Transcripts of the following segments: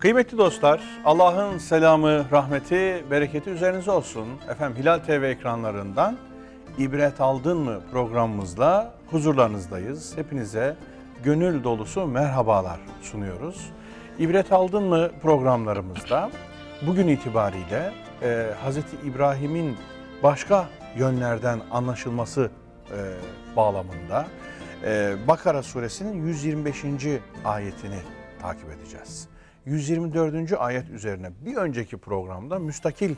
Kıymetli dostlar, Allah'ın selamı, rahmeti, bereketi üzerinize olsun. Efendim Hilal TV ekranlarından İbret Aldın mı programımızla huzurlarınızdayız. Hepinize gönül dolusu merhabalar sunuyoruz. İbret Aldın mı programlarımızda bugün itibariyle e, Hz. İbrahim'in başka yönlerden anlaşılması e, bağlamında e, Bakara suresinin 125. ayetini takip edeceğiz. 124. ayet üzerine bir önceki programda müstakil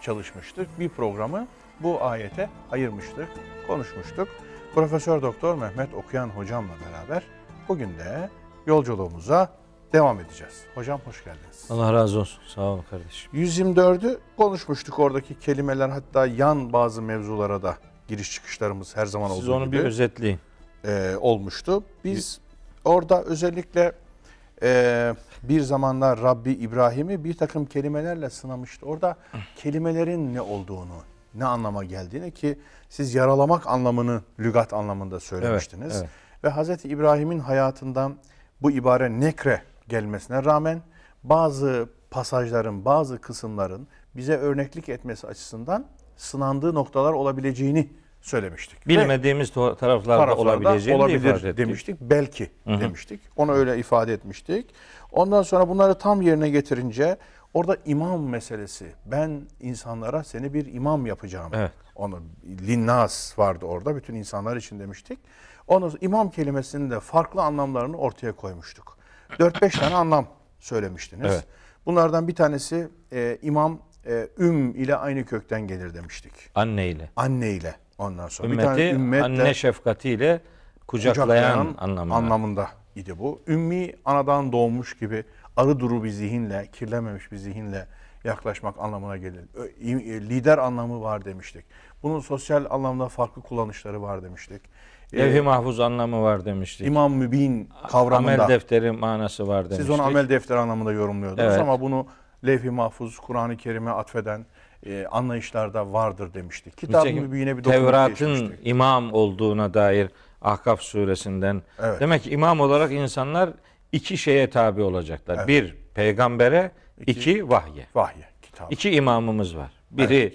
çalışmıştık. Bir programı bu ayete ayırmıştık, konuşmuştuk. Profesör Doktor Mehmet Okuyan hocamla beraber bugün de yolculuğumuza devam edeceğiz. Hocam hoş geldiniz. Allah razı olsun. Sağ olun kardeşim. 124'ü konuşmuştuk oradaki kelimeler hatta yan bazı mevzulara da giriş çıkışlarımız her zaman Siz olduğu onu gibi bir özetleyin. e, olmuştu. Biz orada özellikle e, bir zamanlar Rabbi İbrahim'i bir takım kelimelerle sınamıştı. Orada kelimelerin ne olduğunu, ne anlama geldiğini ki siz yaralamak anlamını lügat anlamında söylemiştiniz. evet. Ve Hazreti İbrahim'in hayatından bu ibare nekre gelmesine rağmen bazı pasajların, bazı kısımların bize örneklik etmesi açısından sınandığı noktalar olabileceğini söylemiştik. Bilmediğimiz taraflarda taraflarda olabileceğini de ifade olabilir ettik. demiştik. Belki demiştik. Onu öyle ifade etmiştik. Ondan sonra bunları tam yerine getirince orada imam meselesi. Ben insanlara seni bir imam yapacağım. Evet. Onu linnas vardı orada. Bütün insanlar için demiştik. Sonra imam kelimesinin de farklı anlamlarını ortaya koymuştuk. 4-5 tane anlam söylemiştiniz. Evet. Bunlardan bir tanesi e, imam e, üm ile aynı kökten gelir demiştik. Anne ile. Anne ile ondan sonra. bir Ümmeti tane ümmet anne şefkatiyle kucaklayan, anlamında. anlamında idi bu. Ümmi anadan doğmuş gibi arı duru bir zihinle, kirlenmemiş bir zihinle yaklaşmak anlamına gelir. E, Lider anlamı var demiştik. Bunun sosyal anlamda farklı kullanışları var demiştik. Ee, Levh-i mahfuz anlamı var demiştik. İmam Mübin kavramında. Amel defteri manası var demiştik. Siz onu amel defteri anlamında yorumluyordunuz Evet. ama bunu levh-i mahfuz, Kur'an-ı Kerim'e atfeden e, anlayışlarda vardır demiştik. Kitab-ı Mübin'e bir dokunuş Tevrat'ın imam olduğuna dair Ahkaf suresinden. Evet. Demek ki imam olarak insanlar iki şeye tabi olacaklar. Bir peygambere, iki, vahye. Vahye, kitabı. İki imamımız var. Biri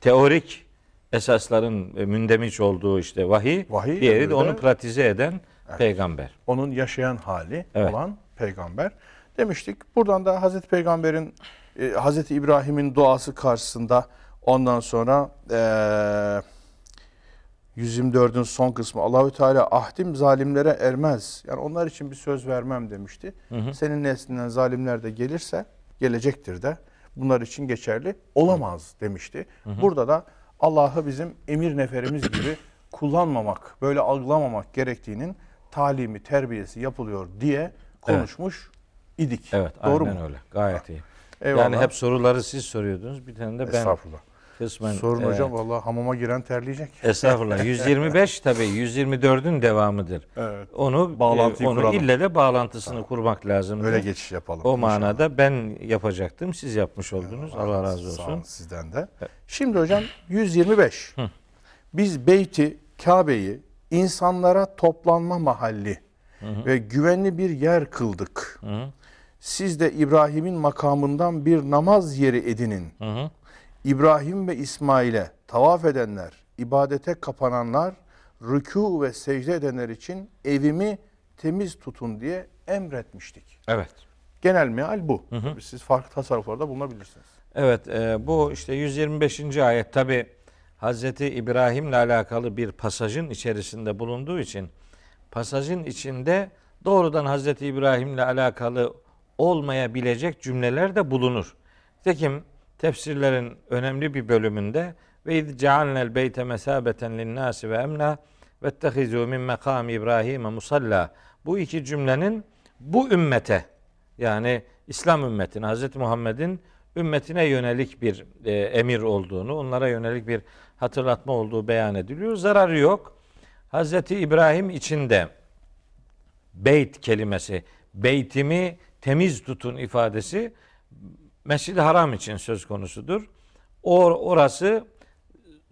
teorik esasların e, mündemiş olduğu işte vahiy, Vahiy, diğeri öbürü de onu de- pratize eden peygamber. onun yaşayan hali Evet. olan peygamber demiştik. Buradan da Hazreti Peygamber'in e, Hazreti İbrahim'in duası karşısında ondan sonra e, 124'ün son kısmı Allahü Teala ahdim zalimlere ermez. Yani onlar için bir söz vermem demişti. Senin neslinden zalimler de gelirse gelecektir de bunlar için geçerli olamaz demişti. Burada da Allah'ı bizim emir neferimiz gibi kullanmamak, böyle algılamamak gerektiğinin talimi, terbiyesi yapılıyor diye konuşmuş idik. Evet, Doğru aynen mu? öyle. Gayet iyi. Eyvallah. Yani hep soruları siz soruyordunuz. Bir tane de ben Estağfurullah. Kısmen Sorun e, hocam vallahi hamama giren terleyecek. Estağfurullah. 125 tabii 124'ün devamıdır. Evet. Onu Bağlantıyı e, onu kuralım. ille de bağlantısını kurmak lazım. Öyle geçiş yapalım. O inşallah. manada ben yapacaktım. Siz yapmış oldunuz. Allah razı Sağ olun olsun. sizden de. Şimdi hocam 125. Biz beyti, Kabe'yi insanlara toplanma mahalli ve güvenli bir yer kıldık. Siz de İbrahim'in makamından bir namaz yeri edinin. Hı hı. İbrahim ve İsmail'e tavaf edenler, ibadete kapananlar, rükû ve secde edenler için evimi temiz tutun diye emretmiştik. Evet. Genel meal bu. Tabii Siz farklı tasarruflarda bulunabilirsiniz. Evet, e, bu işte 125. ayet tabi Hazreti İbrahim'le alakalı bir pasajın içerisinde bulunduğu için pasajın içinde doğrudan Hazreti İbrahim'le alakalı olmayabilecek cümleler de bulunur. Tekim tefsirlerin önemli bir bölümünde ve iz cealnel beyte mesabeten linnâsi ve emna ve ettehizû min mekâmi İbrahim'e musalla bu iki cümlenin bu ümmete yani İslam ümmetine, Hz. Muhammed'in ümmetine yönelik bir e, emir olduğunu, onlara yönelik bir hatırlatma olduğu beyan ediliyor. Zararı yok. Hz. İbrahim için de beyt kelimesi, beytimi temiz tutun ifadesi Mescid-i Haram için söz konusudur. O, orası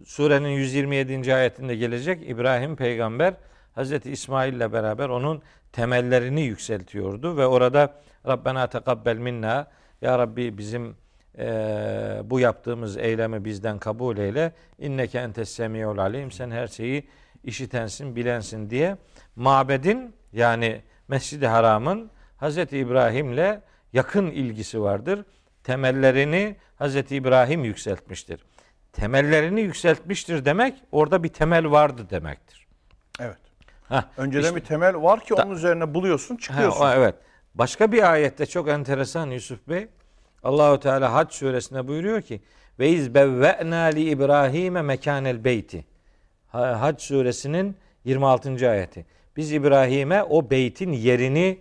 surenin 127. ayetinde gelecek İbrahim peygamber Hazreti İsmail ile beraber onun temellerini yükseltiyordu ve orada Rabbena tekabbel minna ya Rabbi bizim eee, bu yaptığımız eylemi bizden kabul eyle. İnneke entes semiyul alim. Sen her şeyi işitensin, bilensin diye mabedin yani Mescid-i Haram'ın Hazreti İbrahim'le yakın ilgisi vardır. Temellerini Hazreti İbrahim yükseltmiştir. Temellerini yükseltmiştir demek orada bir temel vardı demektir. Evet. Hah, Önceden işte- bir temel var ki onun üzerine buluyorsun, çıkıyorsun. o, evet. Başka bir ayette çok enteresan Yusuf Bey. Allahu Teala Hac suresinde buyuruyor ki ve iz bevve'na li İbrahim'e mekanel beyti. Ha- Hac suresinin 26. ayeti. Biz İbrahim'e o beytin yerini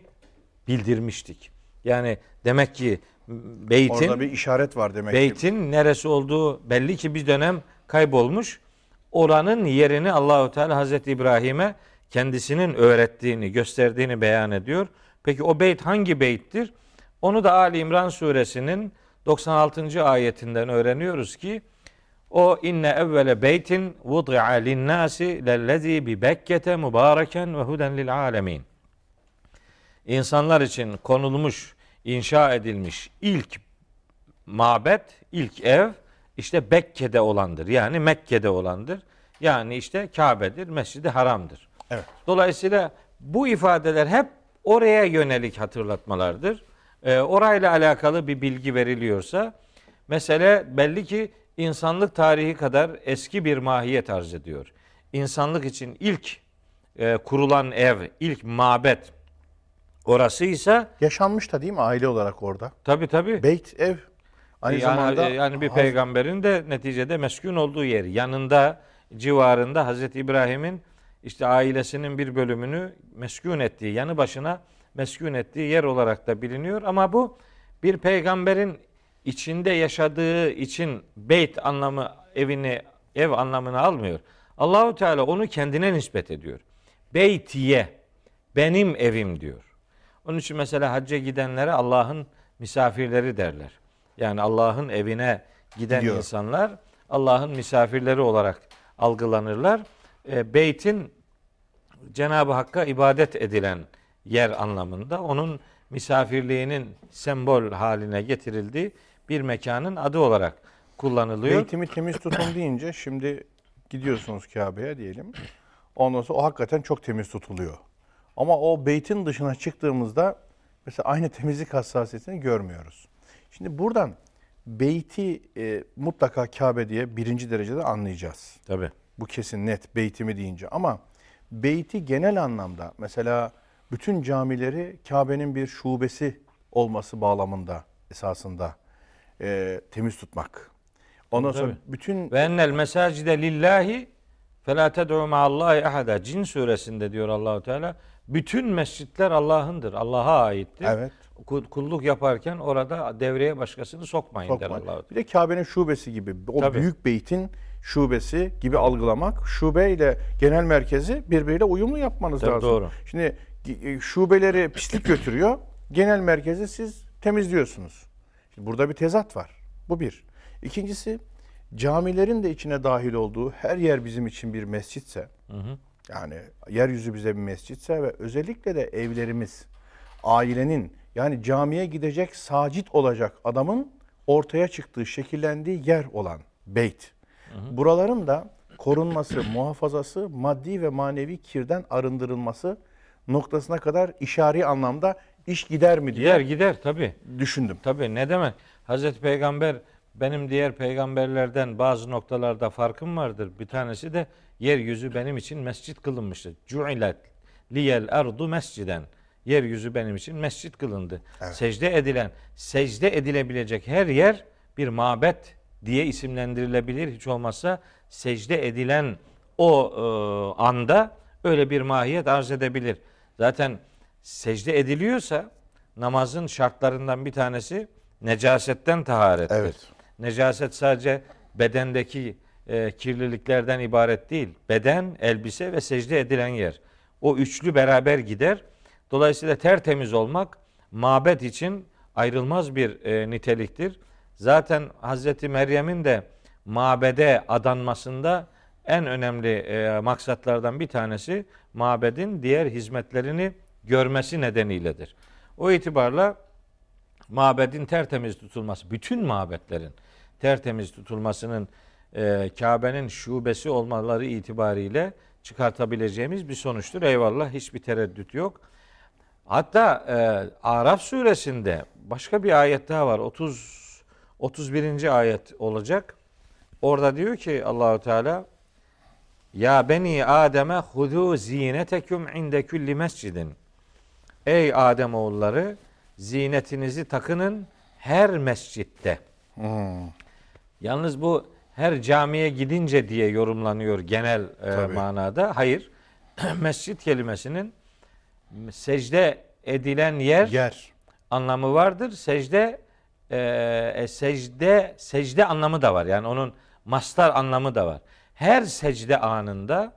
bildirmiştik. Yani demek ki beytin Orada bir işaret var demek ki. Beytin neresi olduğu belli ki bir dönem kaybolmuş. Oranın yerini Allahu Teala Hazreti İbrahim'e kendisinin öğrettiğini, gösterdiğini beyan ediyor. Peki o beyt hangi beyttir? Onu da Ali İmran suresinin 96. ayetinden öğreniyoruz ki o inne evvele beytin vud'a linnâsi lellezî bi Bekke'te mübareken ve huden lil alemin. İnsanlar için konulmuş, inşa edilmiş ilk mabet, ilk ev işte Bekke'de olandır. Yani Mekke'de olandır. Yani işte Kabe'dir, Mescid-i Haram'dır. Evet. Dolayısıyla bu ifadeler hep oraya yönelik hatırlatmalardır. Ee, orayla alakalı bir bilgi veriliyorsa mesele belli ki insanlık tarihi kadar eski bir mahiyet arz ediyor. İnsanlık için ilk e, kurulan ev, ilk mabet orasıysa Yaşanmış da değil mi aile olarak orada? tabi tabi Beyt, ev. Aynı yani, zamanda yani bir peygamberin de neticede meskun olduğu yer. Yanında civarında Hazreti İbrahim'in işte ailesinin bir bölümünü meskun ettiği, yanı başına meskun ettiği yer olarak da biliniyor. Ama bu bir peygamberin içinde yaşadığı için beyt anlamı evini ev anlamını almıyor. Allahu Teala onu kendine nispet ediyor. Beytiye benim evim diyor. Onun için mesela hacca gidenlere Allah'ın misafirleri derler. Yani Allah'ın evine giden Gidiyor. insanlar Allah'ın misafirleri olarak algılanırlar. E, beytin Cenab-ı Hakk'a ibadet edilen yer anlamında onun misafirliğinin sembol haline getirildiği bir mekanın adı olarak kullanılıyor. Beytimi temiz tutun deyince şimdi gidiyorsunuz Kabe'ye diyelim. Ondan sonra o hakikaten çok temiz tutuluyor. Ama o beytin dışına çıktığımızda mesela aynı temizlik hassasiyetini görmüyoruz. Şimdi buradan beyti e, mutlaka Kabe diye birinci derecede anlayacağız. Tabii. Bu kesin net beytimi deyince ama beyti genel anlamda mesela bütün camileri Kabe'nin bir şubesi olması bağlamında esasında e, temiz tutmak. Ondan Tabii, sonra bütün Ve ennel mesacide lillahi felâ ted'u ma'allahi ahada. Cin suresinde diyor Allahu Teala. Bütün mescitler Allah'ındır. Allah'a aittir. evet Kul- Kulluk yaparken orada devreye başkasını sokmayın der sokmak. Allahu Teala. Bir de Kabe'nin şubesi gibi o Tabii. büyük beytin şubesi gibi algılamak, şube ile genel merkezi birbiriyle uyumlu yapmanız Tabii, lazım. doğru. Şimdi e, şubeleri pislik götürüyor, genel merkezi siz temizliyorsunuz. Şimdi burada bir tezat var. Bu bir. İkincisi camilerin de içine dahil olduğu her yer bizim için bir mescitse, yani yeryüzü bize bir mescitse ve özellikle de evlerimiz, ailenin yani camiye gidecek sacit olacak adamın ortaya çıktığı, şekillendiği yer olan beyt. Buraların da korunması, muhafazası, maddi ve manevi kirden arındırılması noktasına kadar işari anlamda iş gider mi diye Gider gider tabi. düşündüm. Tabi ne demek? Hazreti Peygamber benim diğer peygamberlerden bazı noktalarda farkım vardır. Bir tanesi de yeryüzü benim için mescit kılınmıştır. Cu'ilet liyel ardu mesciden. Yeryüzü benim için mescit kılındı. Secde edilen, secde edilebilecek her yer bir mabet diye isimlendirilebilir. Hiç olmazsa secde edilen o e, anda öyle bir mahiyet arz edebilir. Zaten secde ediliyorsa namazın şartlarından bir tanesi necasetten taharettir. Evet. Necaset sadece bedendeki e, kirliliklerden ibaret değil. Beden, elbise ve secde edilen yer. O üçlü beraber gider. Dolayısıyla tertemiz olmak mabet için ayrılmaz bir e, niteliktir. Zaten Hazreti Meryem'in de mabede adanmasında en önemli e, maksatlardan bir tanesi mabedin diğer hizmetlerini görmesi nedeniyledir. O itibarla mabedin tertemiz tutulması, bütün mabetlerin tertemiz tutulmasının e, Kabe'nin şubesi olmaları itibariyle çıkartabileceğimiz bir sonuçtur. Eyvallah hiçbir tereddüt yok. Hatta e, Araf suresinde başka bir ayet daha var. 30 31. ayet olacak. Orada diyor ki Allahu Teala Ya beni Adem'e hudu zineteküm inde kulli mescidin. Ey Adem oğulları zinetinizi takının her mescitte. Yalnız bu her camiye gidince diye yorumlanıyor genel e, manada. Hayır. Mescit kelimesinin secde edilen yer Yer. anlamı vardır. Secde e, e, secde secde anlamı da var. Yani onun mastar anlamı da var. Her secde anında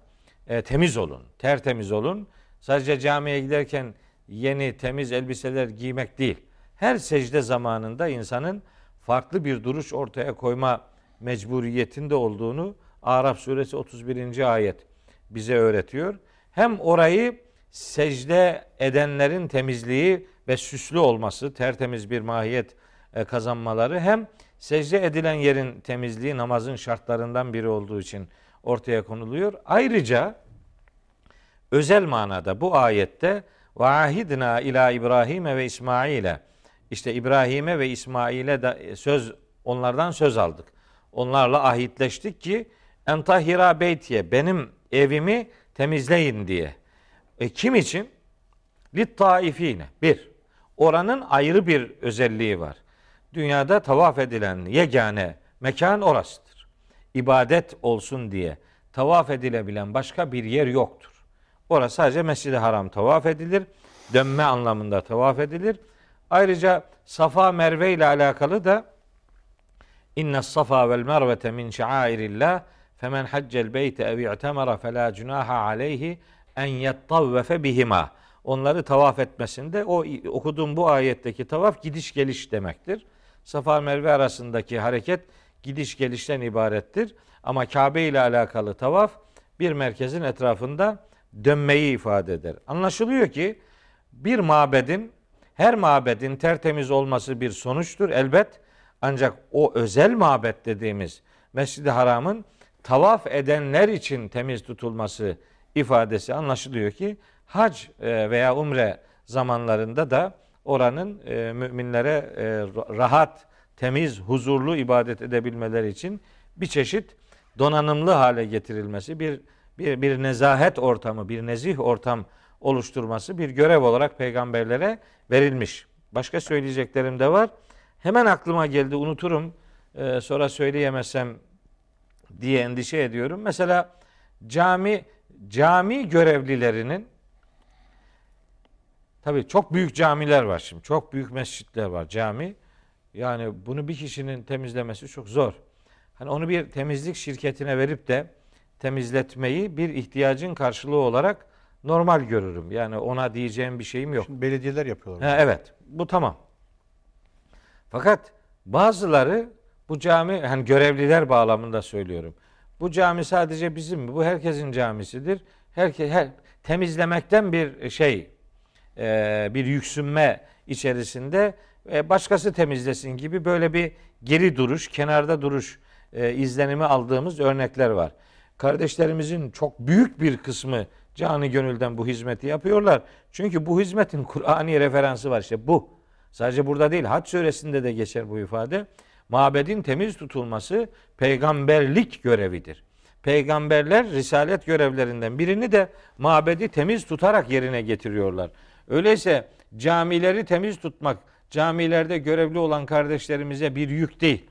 e, temiz olun, tertemiz olun. Sadece camiye giderken yeni temiz elbiseler giymek değil. Her secde zamanında insanın farklı bir duruş ortaya koyma mecburiyetinde olduğunu Araf suresi 31. ayet bize öğretiyor. Hem orayı secde edenlerin temizliği ve süslü olması, tertemiz bir mahiyet e, kazanmaları hem secde edilen yerin temizliği namazın şartlarından biri olduğu için ortaya konuluyor. Ayrıca özel manada bu ayette ve ila İbrahim'e ve İsmail'e işte İbrahim'e ve İsmail'e söz onlardan söz aldık. Onlarla ahitleştik ki entahira beytiye benim evimi temizleyin diye. E, kim için? Lit taifine. Bir, oranın ayrı bir özelliği var. Dünyada tavaf edilen yegane mekan orasıdır. İbadet olsun diye tavaf edilebilen başka bir yer yoktur. Orası sadece Mescid-i Haram tavaf edilir. Dönme anlamında tavaf edilir. Ayrıca Safa Merve ile alakalı da İnne safa vel mervete min şairillah femen haccel beyte ev i'temara fela cunaha aleyhi en yettavvefe bihima. Onları tavaf etmesinde o okuduğum bu ayetteki tavaf gidiş geliş demektir. Safa Merve arasındaki hareket gidiş gelişten ibarettir. Ama Kabe ile alakalı tavaf bir merkezin etrafında dönmeyi ifade eder. Anlaşılıyor ki bir mabedin her mabedin tertemiz olması bir sonuçtur elbet. Ancak o özel mabet dediğimiz Mescid-i Haram'ın tavaf edenler için temiz tutulması ifadesi anlaşılıyor ki hac e, veya umre zamanlarında da oranın e, müminlere e, rahat, temiz, huzurlu ibadet edebilmeleri için bir çeşit donanımlı hale getirilmesi, bir bir bir nezahet ortamı, bir nezih ortam oluşturması bir görev olarak peygamberlere verilmiş. Başka söyleyeceklerim de var. Hemen aklıma geldi unuturum. Ee, sonra söyleyemezsem diye endişe ediyorum. Mesela cami cami görevlilerinin tabii çok büyük camiler var şimdi. Çok büyük mescitler var cami. Yani bunu bir kişinin temizlemesi çok zor. Hani onu bir temizlik şirketine verip de temizletmeyi bir ihtiyacın karşılığı olarak normal görürüm. Yani ona diyeceğim bir şeyim yok. Şimdi belediyeler yapıyorlar. Ha, evet. Bu tamam. Fakat bazıları bu cami hani görevliler bağlamında söylüyorum. Bu cami sadece bizim mi? Bu herkesin camisidir. Herke, her, temizlemekten bir şey e, bir yüksünme içerisinde e, başkası temizlesin gibi böyle bir geri duruş, kenarda duruş e, izlenimi aldığımız örnekler var. Kardeşlerimizin çok büyük bir kısmı canı gönülden bu hizmeti yapıyorlar. Çünkü bu hizmetin Kur'ani referansı var işte bu. Sadece burada değil Hac suresinde de geçer bu ifade. Mabedin temiz tutulması peygamberlik görevidir. Peygamberler risalet görevlerinden birini de mabedi temiz tutarak yerine getiriyorlar. Öyleyse camileri temiz tutmak camilerde görevli olan kardeşlerimize bir yük değil.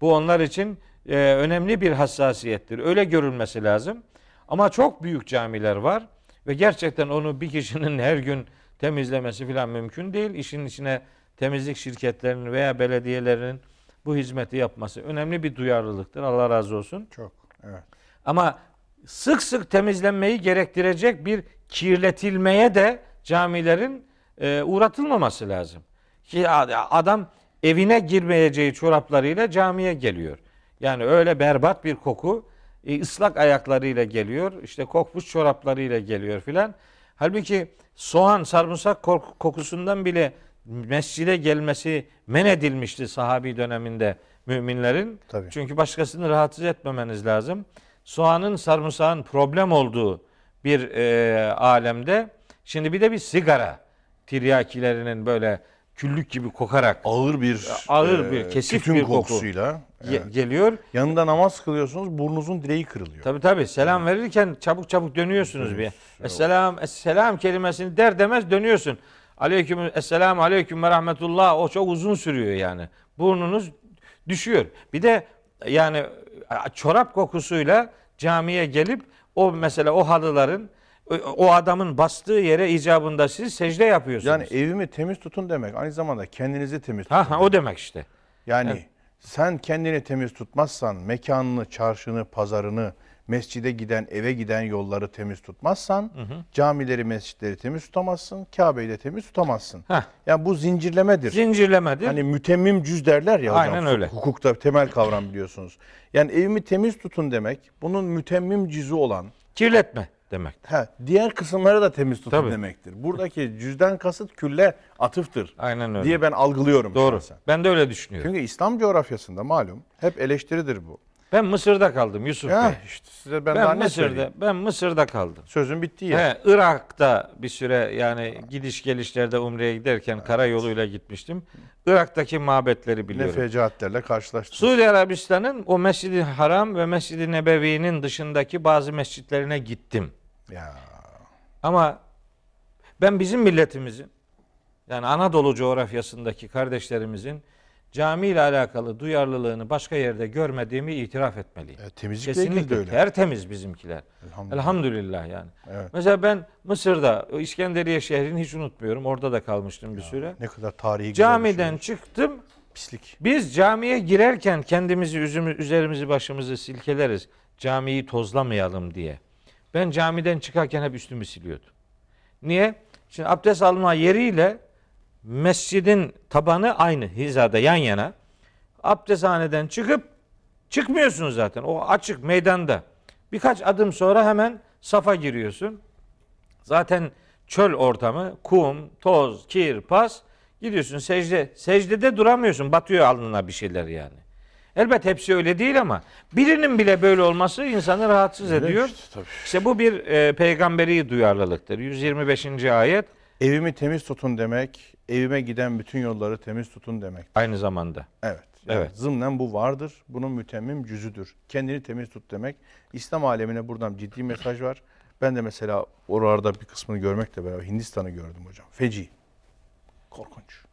Bu onlar için e, önemli bir hassasiyettir. Öyle görülmesi lazım. Ama çok büyük camiler var ve gerçekten onu bir kişinin her gün temizlemesi falan mümkün değil. İşin içine temizlik şirketlerinin veya belediyelerinin bu hizmeti yapması önemli bir duyarlılıktır. Allah razı olsun. Çok. Evet. Ama sık sık temizlenmeyi gerektirecek bir kirletilmeye de camilerin e, uğratılmaması lazım. Ki adam evine girmeyeceği çoraplarıyla camiye geliyor. Yani öyle berbat bir koku e, ıslak ayaklarıyla geliyor. işte kokmuş çoraplarıyla geliyor filan. Halbuki soğan, sarımsak kokusundan bile mescide gelmesi men edilmişti sahabi döneminde müminlerin. Tabii. Çünkü başkasını rahatsız etmemeniz lazım. Soğanın, sarımsağın problem olduğu bir e, alemde şimdi bir de bir sigara tiryakilerinin böyle küllük gibi kokarak Ağır bir Ağır e, bir, kesif tütün bir koku. kokusuyla. ge- geliyor. Yanında namaz kılıyorsunuz burnunuzun direği kırılıyor. Tabi tabi selam verirken çabuk çabuk dönüyorsunuz bir. Esselam, esselam kelimesini der demez dönüyorsun. Aleyküm, esselamu aleyküm ve rahmetullah. O çok uzun sürüyor yani. Burnunuz düşüyor. Bir de yani çorap kokusuyla camiye gelip o mesela o halıların o- adamın bastığı yere icabında siz secde yapıyorsunuz. Yani evimi temiz tutun demek aynı zamanda kendinizi temiz tutun. ha, ha o demek işte. Yani sen kendini temiz tutmazsan, mekanını, çarşını, pazarını, mescide giden, eve giden yolları temiz tutmazsan, camileri, mescitleri temiz tutamazsın, Kabe'yi de temiz tutamazsın. Heh. Yani bu zincirlemedir. Zincirlemedir. Hani mütemmim cüz derler ya hocam. Aynen öyle. Hukukta temel kavram biliyorsunuz. Yani evimi temiz tutun demek, bunun mütemmim cüzü olan, Kirletme demek. ha, diğer kısımları da temiz tutun Tabii. demektir. Buradaki cüzden kasıt külle atıftır Aynen öyle. diye ben algılıyorum. Doğru. şahsen. Ben de öyle düşünüyorum. Çünkü İslam coğrafyasında malum hep eleştiridir bu. Ben Mısır'da kaldım Yusuf Ya Bey. işte size ben, Ben ne Mısır'da söyleyeyim? ben Mısır'da kaldım. Sözün bittiği yer. He, Irak'ta bir süre yani gidiş gelişlerde Umre'ye giderken karayoluyla gitmiştim. Irak'taki mabetleri Ne biliyorum. fecaatlerle karşılaştık. Suudi Arabistan'ın o Mescid-i Haram ve Mescid-i Nebevi'nin dışındaki bazı mescitlerine gittim. Ya Ama ben bizim milletimizin yani Anadolu coğrafyasındaki kardeşlerimizin cami ile alakalı duyarlılığını başka yerde görmediğimi itiraf etmeliyim. e, temizlikle ilgili de Kesinlikle öyle. tertemiz bizimkiler. Elhamdülillah. Elhamdülillah yani. Evet. Mesela ben Mısır'da o İskenderiye şehrini hiç unutmuyorum. Orada da kalmıştım bir süre. Ne kadar tarihi güzel Camiden şey. çıktım. pislik. Biz camiye girerken kendimizi üzümü, üzerimizi başımızı silkeleriz. Camiyi tozlamayalım diye. Ben camiden çıkarken hep üstümü siliyordum. Niye? Şimdi abdest alma yeriyle mescidin tabanı aynı hizada yan yana. Abdesthaneden çıkıp çıkmıyorsun zaten. O açık meydanda. Birkaç adım sonra hemen safa giriyorsun. Zaten çöl ortamı, kum, toz, kir, pas. Gidiyorsun secde. Secdede duramıyorsun. Batıyor alnına bir şeyler yani. Elbet hepsi öyle değil ama birinin bile böyle olması insanı rahatsız Öyle ediyor. işte, tabii. İşte bu bir e, peygamberi duyarlılıktır. 125. ayet Evimi temiz tutun demek, evime giden bütün yolları temiz tutun demek. aynı zamanda. Evet. Yani Evet. Zımnen bu vardır. Bunun mütemmim cüzüdür. Kendini temiz tut demek. İslam alemine buradan ciddi mesaj var. Ben de mesela oralarda bir kısmını görmekle beraber Hindistan'ı gördüm hocam. Feci. Korkunç.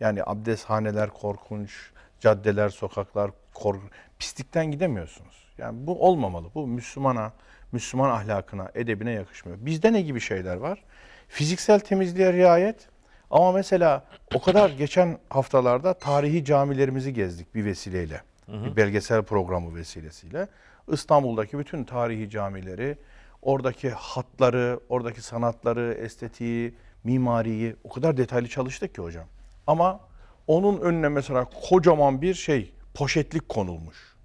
Yani abdesthaneler korkunç, caddeler, sokaklar korkunç. Pislikten gidemiyorsunuz. Yani bu olmamalı. Bu Müslümana, Müslüman ahlakına, edebine yakışmıyor. Bizde ne gibi şeyler var? Fiziksel temizliğe riayet. Ama mesela o kadar geçen haftalarda tarihi camilerimizi gezdik bir vesileyle. Bir belgesel programı vesilesiyle. İstanbul'daki bütün tarihi camileri, oradaki hatları, oradaki sanatları, estetiği, mimariyi o kadar detaylı çalıştık ki hocam. Ama onun önüne mesela kocaman bir şey, poşetlik konulmuş.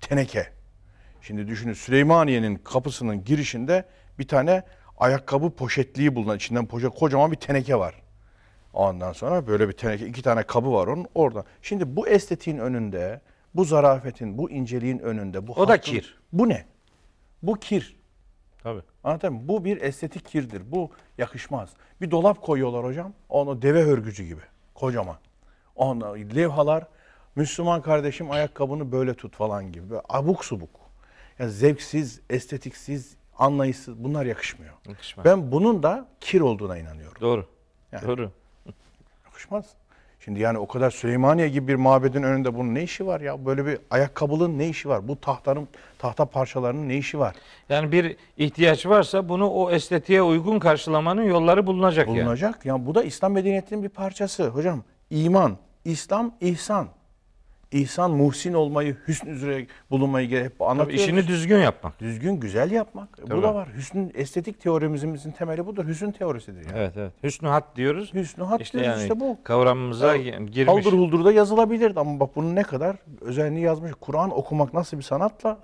Teneke. Şimdi düşünün Süleymaniye'nin kapısının girişinde bir tane ayakkabı poşetliği bulunan içinden poşet kocaman bir teneke var. Ondan sonra böyle bir teneke iki tane kabı var onun orada. Şimdi bu estetiğin önünde, bu zarafetin, bu inceliğin önünde bu O da hakkın- kir. Bu ne? Bu kir. Tabii. Anladın mı? Bu bir estetik kirdir. Bu yakışmaz. Bir dolap koyuyorlar hocam. Onu deve hörgücü gibi. Kocaman. Ona levhalar Müslüman kardeşim ayakkabını böyle tut falan gibi. Böyle abuk subuk. Yani zevksiz, estetiksiz, anlayışsız bunlar yakışmıyor. Yakışmaz. Ben bunun da kir olduğuna inanıyorum. Doğru. Yani. Doğru. Yakışmaz. Şimdi yani o kadar Süleymaniye gibi bir mabedin önünde bunun ne işi var ya? Böyle bir ayakkabılığın ne işi var? Bu tahtanın tahta parçalarının ne işi var? Yani bir ihtiyaç varsa bunu o estetiğe uygun karşılamanın yolları bulunacak, yani. bulunacak. Yani bu da İslam medeniyetinin bir parçası. Hocam iman, İslam, ihsan. İhsan, muhsin olmayı, hüsn üzere bulunmayı gerek hep Tabii anlatıyoruz. işini düzgün yapmak. düzgün, güzel yapmak. Bu Tabii. da var. Hüsnün estetik teorimizin temeli budur. Hüsn teorisidir yani. Evet evet. Hüsnü hat diyoruz. Hüsnü hat İşte diyoruz yani işte bu. kavramımıza Ya, girmiş. Haldır huldurda yazılabilirdi ama bak bunun ne kadar özelliğini yazmış. Kur'an okumak nasıl bir sanatsa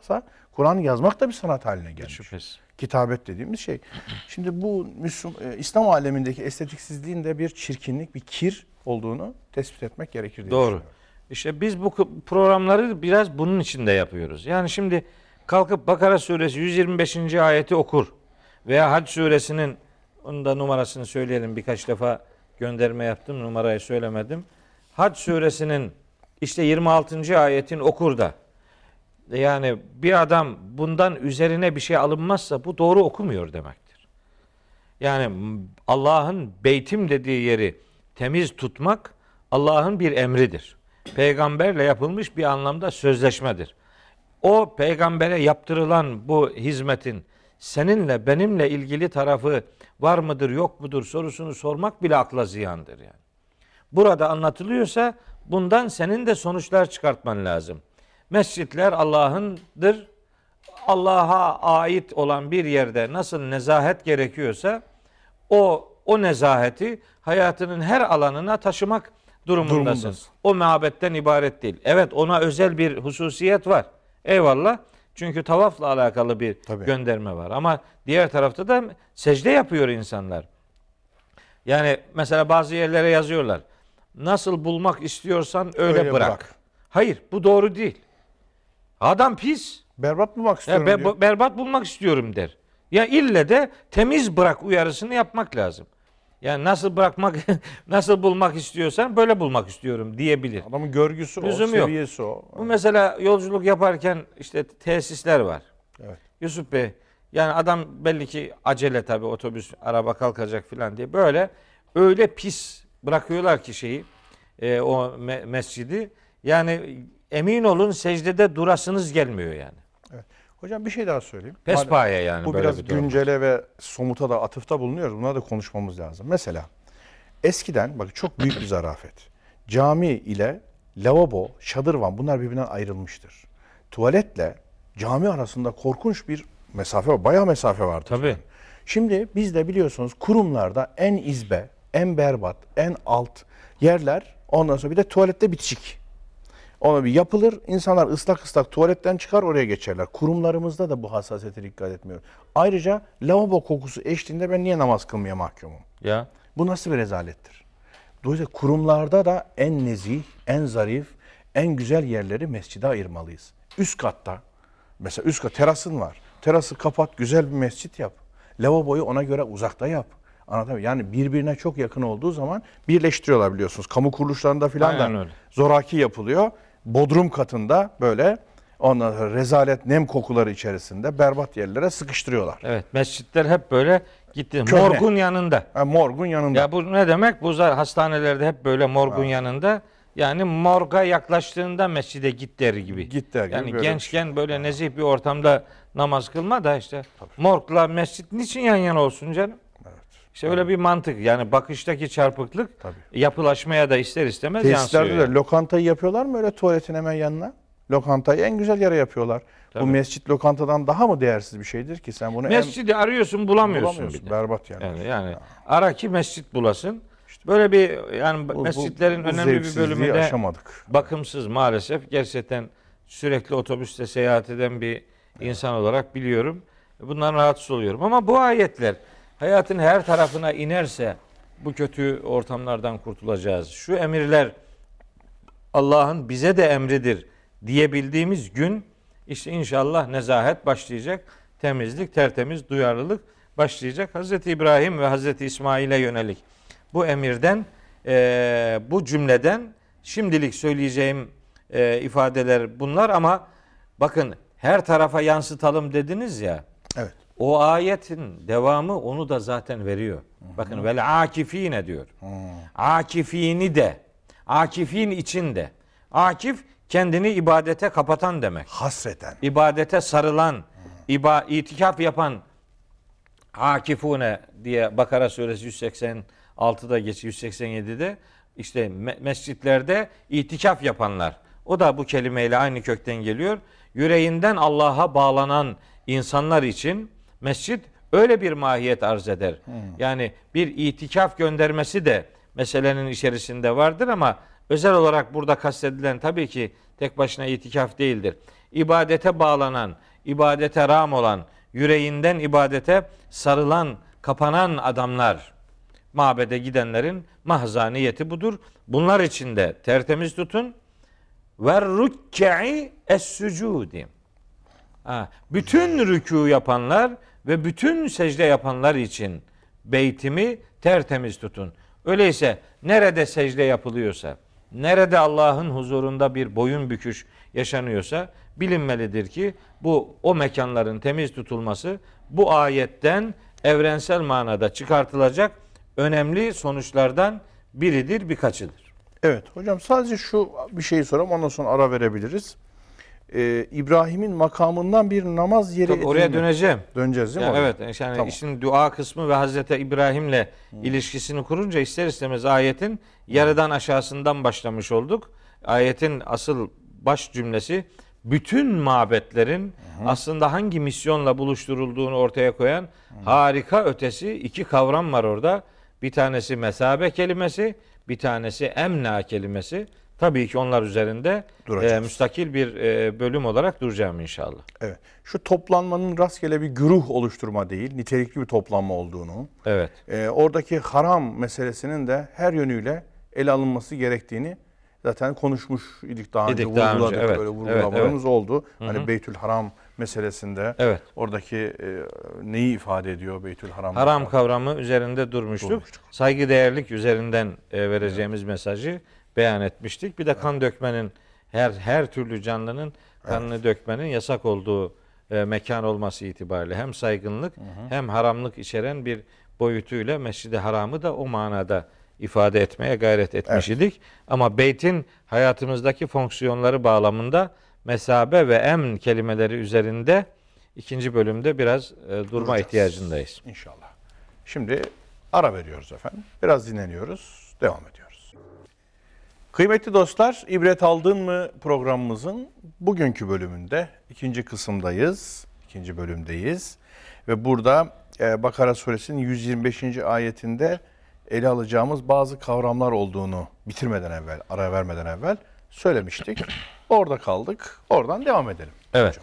Kur'an yazmak da bir sanat haline gelmiş. Şüphesiz. Kitabet dediğimiz şey. Şimdi bu Müslüm, e, İslam alemindeki estetiksizliğin de bir çirkinlik, bir kir olduğunu tespit etmek gerekir diye Doğru. İşte biz bu programları biraz bunun için de yapıyoruz. Yani şimdi kalkıp Bakara suresi 125. ayeti okur veya Hac suresinin onun da numarasını söyleyelim birkaç defa gönderme yaptım numarayı söylemedim. Hac suresinin işte 26. ayetin okur da yani bir adam bundan üzerine bir şey alınmazsa bu doğru okumuyor demektir. Yani Allah'ın beytim dediği yeri temiz tutmak Allah'ın bir emridir. Peygamberle yapılmış bir anlamda sözleşmedir. O peygambere yaptırılan bu hizmetin seninle benimle ilgili tarafı var mıdır yok mudur sorusunu sormak bile akla ziyandır yani. Burada anlatılıyorsa bundan senin de sonuçlar çıkartman lazım. Mescitler Allah'ındır. Allah'a ait olan bir yerde nasıl nezahet gerekiyorsa o o nezaheti hayatının her alanına taşımak durumundasın. Durumundasın. O mabetten ibaret değil. Evet ona özel bir hususiyet var. Eyvallah. Çünkü tavafla alakalı bir Tabii. gönderme var. Ama diğer tarafta da secde yapıyor insanlar. Yani mesela bazı yerlere yazıyorlar. Nasıl bulmak istiyorsan öyle, Öyle bırak. bırak. Hayır, bu doğru değil. Adam pis. Berbat bulmak Ya istiyorum be- diyor. berbat bulmak istiyorum der. Ya ille de temiz bırak uyarısını yapmak lazım. Yani nasıl bırakmak, nasıl bulmak istiyorsan böyle bulmak istiyorum diyebilir. Adamın görgüsü Lüzum o, yok. seviyesi o. Bu mesela yolculuk yaparken işte tesisler var. Evet. Yusuf Bey yani adam belli ki acele tabii otobüs araba kalkacak falan diye böyle öyle pis bırakıyorlar ki şeyi e, o me- mescidi yani emin olun secdede durasınız gelmiyor yani. Hocam bir şey daha söyleyeyim. Pespaye yani Bu böyle biraz bir durum. güncele ve somuta da atıfta bulunuyoruz. Buna da konuşmamız lazım. Mesela eskiden bakın çok büyük bir zarafet. Cami ile lavabo, şadırvan bunlar birbirinden ayrılmıştır. Tuvaletle cami arasında korkunç bir mesafe var. Bayağı mesafe vardır. Tabii. Şimdi bizde biliyorsunuz kurumlarda en izbe, en berbat, en alt yerler ondan sonra bir de tuvalette bitişik. Ona bir yapılır. insanlar ıslak ıslak tuvaletten çıkar oraya geçerler. Kurumlarımızda da bu hassasiyete dikkat etmiyor. Ayrıca lavabo kokusu eşliğinde ben niye namaz kılmaya mahkumum? Ya Bu nasıl bir rezalettir? Dolayısıyla kurumlarda da en nezih, en zarif, en güzel yerleri mescide ayırmalıyız. Üst katta, mesela üst kat terasın var. Terası kapat, güzel bir mescit yap. Lavaboyu ona göre uzakta yap. Anlatabiliyor? Yani birbirine çok yakın olduğu zaman birleştiriyorlar biliyorsunuz. Kamu kuruluşlarında filan Aynen da öyle. zoraki yapılıyor. Bodrum katında böyle ondan sonra rezalet nem kokuları içerisinde berbat yerlere sıkıştırıyorlar. evet mescitler hep böyle gitti. Köhne. Morgun yanında. Ha, morgun yanında. Ya bu ne demek? Bu hastanelerde hep böyle morgun yanında. Yani morga yaklaştığında mescide git der gibi. Git der gibi Yani böyle gençken böyle nezih bir ortamda namaz kılma da işte morgla mescit niçin yan yana olsun canım? İşte öyle bir mantık. Yani bakıştaki çarpıklık Tabii. yapılaşmaya da ister istemez Tesislerde yansıyor. de lokantayı yapıyorlar mı öyle tuvaletin hemen yanına? Lokantayı en güzel yere yapıyorlar. Tabii. Bu mescit lokantadan daha mı değersiz bir şeydir ki sen bunu en Mescidi arıyorsun bulamıyorsun, bulamıyorsun. bir de. Berbat yani. Yani, yani ara ki mescit bulasın. Böyle bir yani Bu- bu- mescitlerin bu önemli bir zevksizliği bölümü de aşamadık. bakımsız maalesef. Gerçekten sürekli otobüste seyahat eden bir insan olarak biliyorum. Bundan rahatsız oluyorum. Ama bu ayetler hayatın her tarafına inerse bu kötü ortamlardan kurtulacağız. Şu emirler Allah'ın bize de emridir diyebildiğimiz gün işte inşallah nezahet başlayacak. Temizlik, tertemiz, duyarlılık başlayacak. Hazreti İbrahim ve Hazreti İsmail'e yönelik bu emirden, eee, bu cümleden şimdilik söyleyeceğim eee, ifadeler bunlar ama bakın her tarafa yansıtalım dediniz ya. O ayetin devamı onu da zaten veriyor. Bakın vel akifine diyor. Akifini de. Akifin içinde. Akif kendini ibadete kapatan demek. Hasreten. İbadete sarılan, iba, itikaf yapan akifune diye Bakara suresi 186'da geçiyor 187'de işte me- mescitlerde itikaf yapanlar. O da bu kelimeyle aynı kökten geliyor. Yüreğinden Allah'a bağlanan insanlar için mescit öyle bir mahiyet arz eder. Yani bir itikaf göndermesi de meselenin içerisinde vardır ama özel olarak burada kastedilen tabii ki tek başına itikaf değildir. İbadete bağlanan, ibadete ram olan, yüreğinden ibadete sarılan, kapanan adamlar mabede gidenlerin mahzaniyeti budur. Bunlar için de tertemiz tutun. Ve rükke'i es-sücudi. Bütün rükû yapanlar ve bütün secde yapanlar için beytimi tertemiz tutun. Öyleyse nerede secde yapılıyorsa, nerede Allah'ın huzurunda bir boyun büküş yaşanıyorsa bilinmelidir ki bu o mekanların temiz tutulması bu ayetten evrensel manada çıkartılacak önemli sonuçlardan biridir, birkaçıdır. Evet hocam sadece şu bir şeyi sorayım ondan sonra ara verebiliriz. Ee, İbrahim'in makamından bir namaz yeri Tabii oraya döneceğim. Döneceğiz değil mi? Ya evet yani Tamam. işin dua kısmı ve Hazreti İbrahim'le ilişkisini kurunca ister istemez ayetin yarıdan aşağısından başlamış olduk. Ayetin asıl baş cümlesi bütün mabetlerin aslında hangi misyonla buluşturulduğunu ortaya koyan harika ötesi iki kavram var orada. Bir tanesi mesabe kelimesi, bir tanesi emna kelimesi. Tabii ki onlar üzerinde Duracağız. e, müstakil bir e, bölüm olarak duracağım inşallah. Evet. Şu toplanmanın rastgele bir güruh oluşturma değil, nitelikli bir toplanma olduğunu, Evet. e, oradaki haram meselesinin de her yönüyle ele alınması gerektiğini zaten konuşmuş idik daha önce, İdik daha önce, vurguladık. evet. Öyle Evet, vurgulamalarımız oldu. Hani Beytül Haram meselesinde Evet. oradaki e, neyi ifade ediyor Beytül Haram? Haram kavramı üzerinde durmuştuk. Durmuştuk. Saygı değerlik üzerinden e, vereceğimiz mesajı beyan etmiştik. Bir de kan dökmenin her her türlü canlının kanını dökmenin yasak olduğu e, mekan olması itibariyle hem saygınlık hem haramlık içeren bir boyutuyla Mescid-i Haram'ı da o manada ifade etmeye gayret etmiş idik. Ama beytin hayatımızdaki fonksiyonları bağlamında mesabe ve emn kelimeleri üzerinde ikinci bölümde biraz e, durma Duracağız. ihtiyacındayız. İnşallah. Şimdi ara veriyoruz efendim. Biraz dinleniyoruz. Devam ediyoruz. Kıymetli dostlar, ibret aldın mı programımızın bugünkü bölümünde ikinci kısımdayız. ikinci bölümdeyiz. Ve burada e, Bakara suresinin 125. ayetinde ele alacağımız bazı kavramlar olduğunu bitirmeden evvel, ara vermeden evvel söylemiştik. Orada kaldık. Oradan devam edelim. Evet.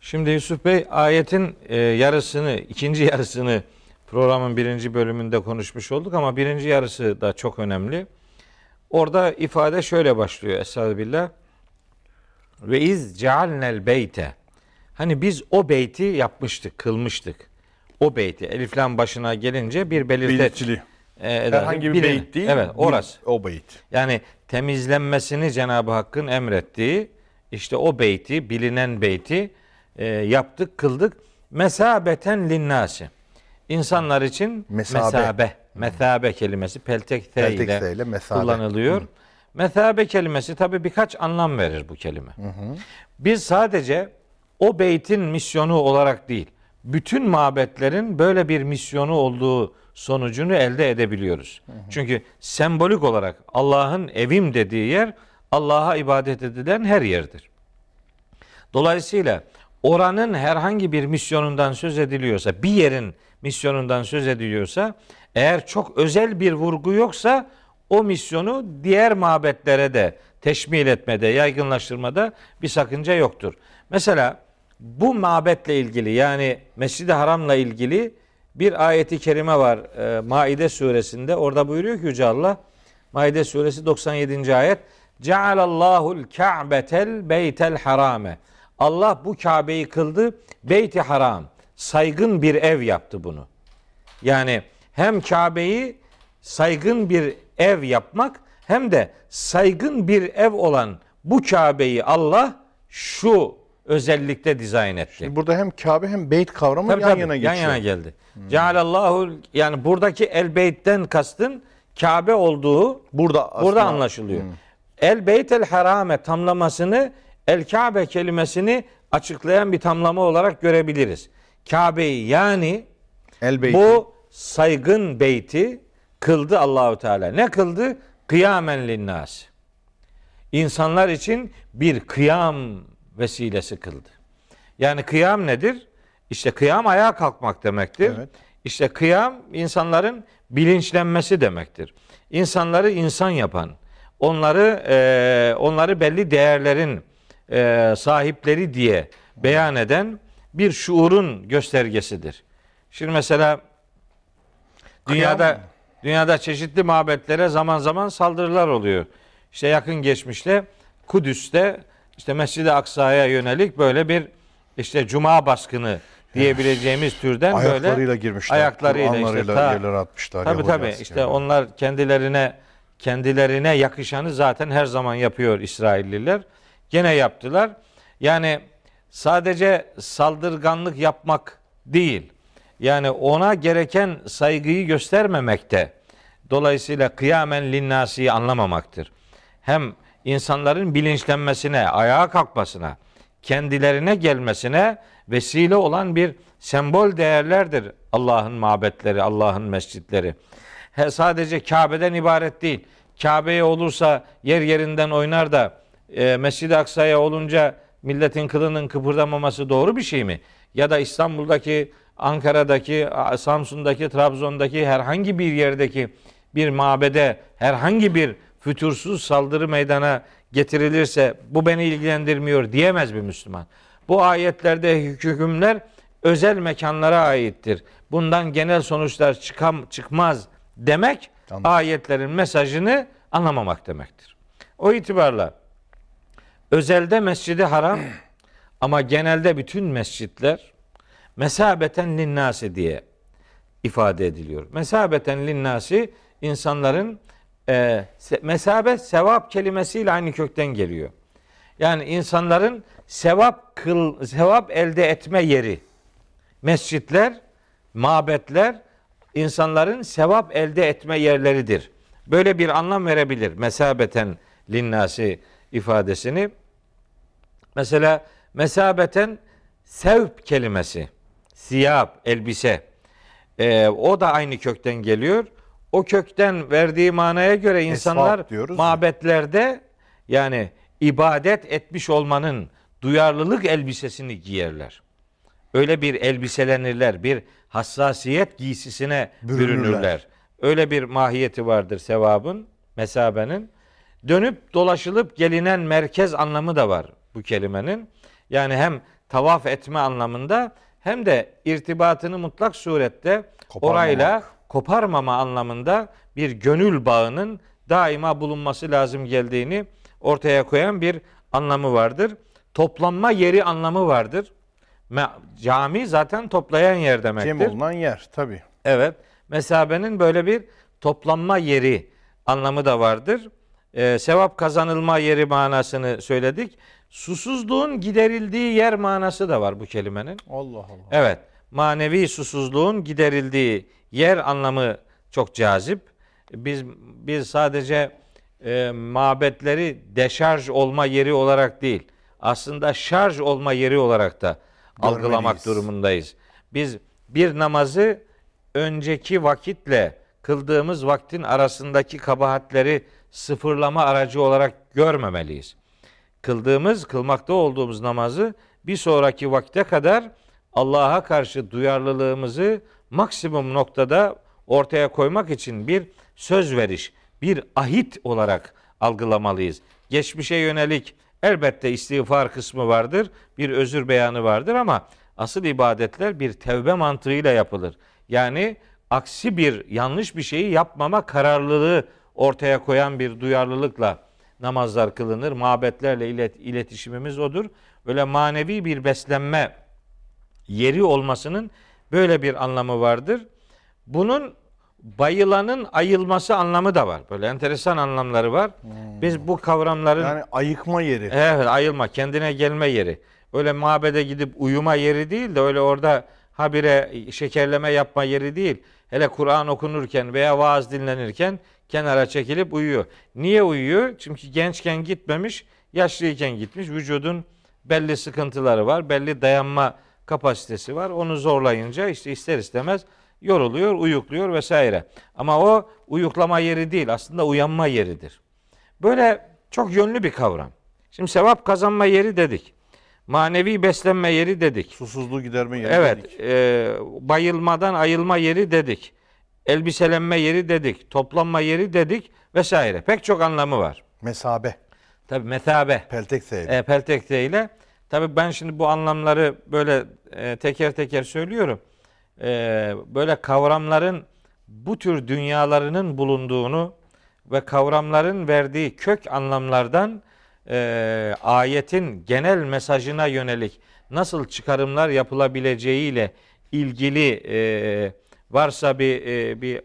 Şimdi Yusuf Bey ayetin e, yarısını, ikinci yarısını programın birinci bölümünde konuşmuş olduk ama birinci yarısı da çok önemli. Orada ifade şöyle başlıyor Estağfirullah. Ve iz cealnel beyte. Hani biz o beyti yapmıştık, kılmıştık. O beyti. Eliflam başına gelince bir belirteç. Belirtili. e, eder. Herhangi bir Bilin- beyit değil. Evet, bir- orası. O beyit. Yani temizlenmesini Cenab-ı Hakk'ın emrettiği işte o beyti, bilinen beyti e, yaptık, kıldık. Mesabeten linnasi. İnsanlar için Mesabe. mesabe. Mesabe kelimesi peltek T Peltek ile ile kullanılıyor. Mesabe kelimesi tabi birkaç anlam verir bu kelime. Biz sadece o beytin misyonu olarak değil, bütün mabetlerin böyle bir misyonu olduğu sonucunu elde edebiliyoruz. Çünkü sembolik olarak Allah'ın evim dediği yer Allah'a ibadet edilen her yerdir. Dolayısıyla oranın herhangi bir misyonundan söz ediliyorsa, bir yerin misyonundan söz ediliyorsa, eğer çok özel bir vurgu yoksa o misyonu diğer mabetlere de teşmil etmede, yaygınlaştırmada bir sakınca yoktur. Mesela bu mabetle ilgili yani Mescid-i Haram'la ilgili bir ayeti kerime var e, Maide suresinde. Orada buyuruyor ki Yüce Allah Maide suresi 97. ayet Cealallahu'l Ka'betel beytel harame. Allah bu Kabe'yi kıldı beyti haram. Saygın bir ev yaptı bunu. Yani hem Kabe'yi saygın bir ev yapmak hem de saygın bir ev olan bu Kabe'yi Allah şu özellikle dizayn etti. Şimdi burada hem Kabe hem beyt kavramı Tabii, yan tabii, yana yan geçiyor. yana geldi. Cealallahu yani buradaki el beytten kastın Kabe olduğu Burada aslında, burada anlaşılıyor. El beytel harame tamlamasını el Kabe kelimesini açıklayan bir tamlama olarak görebiliriz. Kabe'yi yani el beyti. bu saygın beyti kıldı Allahu Teala. Ne kıldı? Kıyamen linnas. insanlar için bir kıyam vesilesi kıldı. Yani kıyam nedir? İşte kıyam ayağa kalkmak demektir. Evet. İşte kıyam insanların bilinçlenmesi demektir. İnsanları insan yapan, onları e, onları belli değerlerin e, sahipleri diye beyan eden bir şuurun göstergesidir. Şimdi mesela dünyada Kıyam. dünyada çeşitli mabetlere zaman zaman saldırılar oluyor. İşte yakın geçmişte Kudüs'te işte Mescid-i Aksa'ya yönelik böyle bir işte cuma baskını diyebileceğimiz türden böyle Ayaklarıyla girmişler. ayaklarıyla işte ta- yerlere atmışlar. Tabii Yahudi tabii. askerleri. İşte onlar kendilerine kendilerine yakışanı zaten her zaman yapıyor İsrailliler. Gene yaptılar. Yani sadece saldırganlık yapmak değil. Yani ona gereken saygıyı göstermemekte. Dolayısıyla kıyamen linnasiyi anlamamaktır. Hem insanların bilinçlenmesine, ayağa kalkmasına, kendilerine gelmesine vesile olan bir sembol değerlerdir Allah'ın mabetleri, Allah'ın mescitleri. He, sadece Kabe'den ibaret değil. Kabe'ye olursa yer yerinden oynar da e, Mescid-i Aksa'ya olunca milletin kılının kıpırdamaması doğru bir şey mi? Ya da İstanbul'daki, Ankara'daki, Samsun'daki, Trabzon'daki herhangi bir yerdeki bir mabede herhangi bir fütursuz saldırı meydana getirilirse bu beni ilgilendirmiyor diyemez bir Müslüman. Bu ayetlerde hükümler özel mekanlara aittir. Bundan genel sonuçlar çıkam, çıkmaz demek Anladım. ayetlerin mesajını anlamamak demektir. O itibarla özelde mescidi haram ama genelde bütün mescitler mesabeten linnasi diye ifade ediliyor. Mesabeten linnasi insanların e, mesabet sevap kelimesiyle aynı kökten geliyor. Yani insanların sevap kıl sevap elde etme yeri. Mescitler, mabetler insanların sevap elde etme yerleridir. Böyle bir anlam verebilir. Mesabeten linnasi ifadesini. Mesela mesabeten sevp kelimesi, siyab, elbise. Ee, o da aynı kökten geliyor. O kökten verdiği manaya göre insanlar diyoruz ya. mabetlerde yani ibadet etmiş olmanın duyarlılık elbisesini giyerler. Öyle bir elbiselenirler, bir hassasiyet giysisine Bürünürler. bürünürler. Öyle bir mahiyeti vardır sevabın, mesabenin. Dönüp dolaşılıp gelinen merkez anlamı da var bu kelimenin. Yani hem tavaf etme anlamında hem de irtibatını mutlak surette Koparmamak. orayla koparmama anlamında bir gönül bağının daima bulunması lazım geldiğini ortaya koyan bir anlamı vardır. Toplanma yeri anlamı vardır. Cami zaten toplayan yer demektir. Cem olunan yer tabii. Evet. Mesabenin böyle bir toplanma yeri anlamı da vardır. Ee, sevap kazanılma yeri manasını söyledik. Susuzluğun giderildiği yer manası da var bu kelimenin. Allah Allah. Evet. Manevi susuzluğun giderildiği yer anlamı çok cazip. Biz biz sadece e, mabetleri deşarj olma yeri olarak değil, aslında şarj olma yeri olarak da algılamak Görmeliyiz. durumundayız. Biz bir namazı önceki vakitle kıldığımız vaktin arasındaki kabahatleri sıfırlama aracı olarak görmemeliyiz kıldığımız, kılmakta olduğumuz namazı bir sonraki vakte kadar Allah'a karşı duyarlılığımızı maksimum noktada ortaya koymak için bir söz veriş, bir ahit olarak algılamalıyız. Geçmişe yönelik elbette istiğfar kısmı vardır, bir özür beyanı vardır ama asıl ibadetler bir tevbe mantığıyla yapılır. Yani aksi bir yanlış bir şeyi yapmama kararlılığı ortaya koyan bir duyarlılıkla namazlar kılınır. Mabetlerle ilet, iletişimimiz odur. Böyle manevi bir beslenme yeri olmasının böyle bir anlamı vardır. Bunun bayılanın ayılması anlamı da var. Böyle enteresan anlamları var. Biz bu kavramların Yani ayıkma yeri. Evet ayılma, kendine gelme yeri. Öyle mabede gidip uyuma yeri değil de öyle orada habire şekerleme yapma yeri değil. Hele Kur'an okunurken veya vaaz dinlenirken kenara çekilip uyuyor. Niye uyuyor? Çünkü gençken gitmemiş, yaşlıyken gitmiş. Vücudun belli sıkıntıları var, belli dayanma kapasitesi var. Onu zorlayınca işte ister istemez yoruluyor, uyukluyor vesaire. Ama o uyuklama yeri değil, aslında uyanma yeridir. Böyle çok yönlü bir kavram. Şimdi sevap kazanma yeri dedik. Manevi beslenme yeri dedik. Susuzluğu giderme yeri Evet, dedik. e, bayılmadan ayılma yeri dedik. Elbiselenme yeri dedik. Toplanma yeri dedik vesaire. Pek çok anlamı var. Mesabe. Tabi metabe. Peltek seyri. E, peltekte ile. Tabi ben şimdi bu anlamları böyle e, teker teker söylüyorum. E, böyle kavramların bu tür dünyalarının bulunduğunu ve kavramların verdiği kök anlamlardan e, ayetin genel mesajına yönelik nasıl çıkarımlar yapılabileceğiyle ilgili e, varsa bir e, bir e,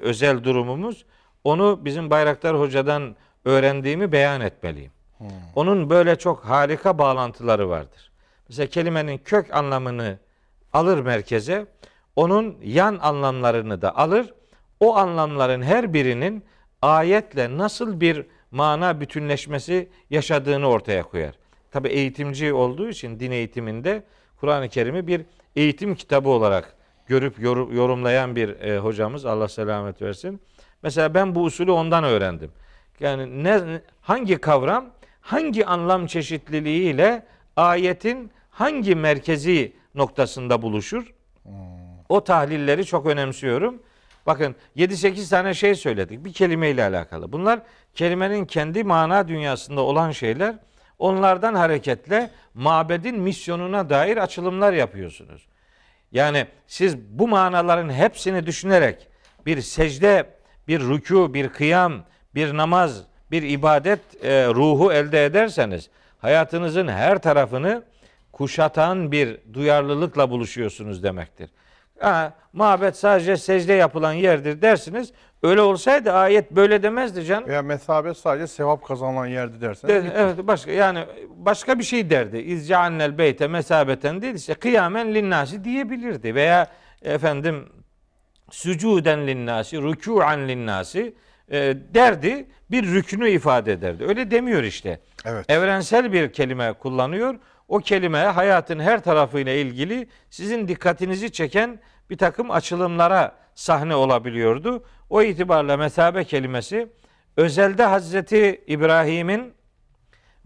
özel durumumuz onu bizim Bayraktar Hoca'dan öğrendiğimi beyan etmeliyim. Onun böyle çok harika bağlantıları vardır. Mesela kelimenin kök anlamını alır merkeze, onun yan anlamlarını da alır. O anlamların her birinin ayetle nasıl bir mana bütünleşmesi yaşadığını ortaya koyar. Tabi eğitimci olduğu için din eğitiminde Kur'an-ı Kerim'i bir eğitim kitabı olarak görüp yor- yorumlayan bir e, hocamız Allah selamet versin. Mesela ben bu usulü ondan öğrendim. Yani ne hangi kavram hangi anlam çeşitliliğiyle ayetin hangi merkezi noktasında buluşur? O tahlilleri çok önemsiyorum. Bakın 7-8 tane şey söyledik bir kelimeyle alakalı. Bunlar kelimenin kendi mana dünyasında olan şeyler. Onlardan hareketle mabedin misyonuna dair açılımlar yapıyorsunuz. Yani siz bu manaların hepsini düşünerek bir secde, bir rükû, bir kıyam, bir namaz, bir ibadet e, ruhu elde ederseniz hayatınızın her tarafını kuşatan bir duyarlılıkla buluşuyorsunuz demektir. Ha, mabet sadece secde yapılan yerdir dersiniz. Öyle olsaydı ayet böyle demezdi canım. Veya mesabe sadece sevap kazanılan yerdi dersen. De- evet başka yani başka bir şey derdi. İzcaannel beyte mesabeten değil işte kıyamen linnasi diyebilirdi veya efendim sücuden linnasi, rükûan linnasi e, derdi bir rükünü ifade ederdi. Öyle demiyor işte. Evet. Evrensel bir kelime kullanıyor. O kelime hayatın her tarafıyla ilgili sizin dikkatinizi çeken bir takım açılımlara sahne olabiliyordu. O itibarla mesabe kelimesi özelde Hazreti İbrahim'in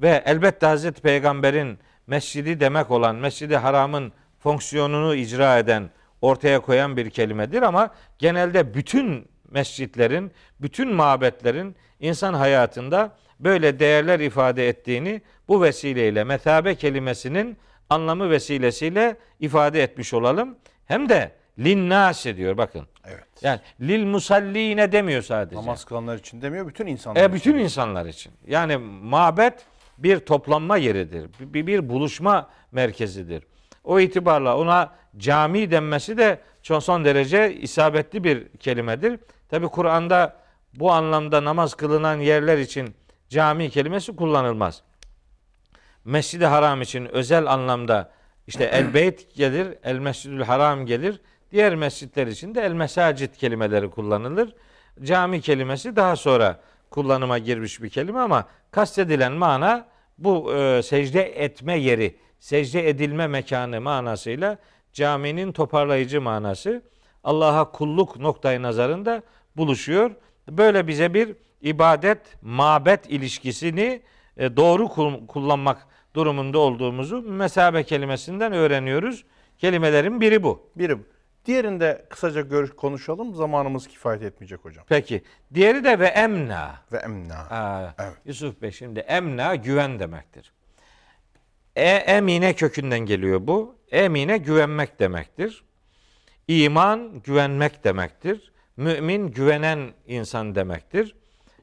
ve elbette Hazreti Peygamber'in mescidi demek olan Mescid-i Haram'ın fonksiyonunu icra eden, ortaya koyan bir kelimedir ama genelde bütün mescitlerin, bütün mabetlerin insan hayatında böyle değerler ifade ettiğini bu vesileyle metabe kelimesinin anlamı vesilesiyle ifade etmiş olalım. Hem de linnâsi diyor bakın. Evet. Yani lil musalline demiyor sadece. Namaz kılanlar için demiyor, bütün insanlar E, için. bütün insanlar için. Yani mabet bir toplanma yeridir. Bir, bir buluşma merkezidir. O itibarla ona cami denmesi de çok son derece isabetli bir kelimedir. Tabi Kur'an'da bu anlamda namaz kılınan yerler için cami kelimesi kullanılmaz. Mescid-i Haram için özel anlamda işte el beyt gelir, el mescidül haram gelir. Diğer mescitler için de el mesacit kelimeleri kullanılır. Cami kelimesi daha sonra kullanıma girmiş bir kelime ama kastedilen mana bu e, secde etme yeri, secde edilme mekanı manasıyla caminin toparlayıcı manası Allah'a kulluk noktayı nazarında buluşuyor. Böyle bize bir ibadet mabet ilişkisini e, doğru kul- kullanmak durumunda olduğumuzu mesabe kelimesinden öğreniyoruz. Kelimelerin biri bu. Biri. bu. Diğerinde kısaca görüş konuşalım. Zamanımız kifayet etmeyecek hocam. Peki. Diğeri de ve emna. Ve emna. Aa, Evet. Yusuf Bey şimdi emna güven demektir. E, emine kökünden geliyor bu. Emine güvenmek demektir. İman güvenmek demektir. Mümin güvenen insan demektir.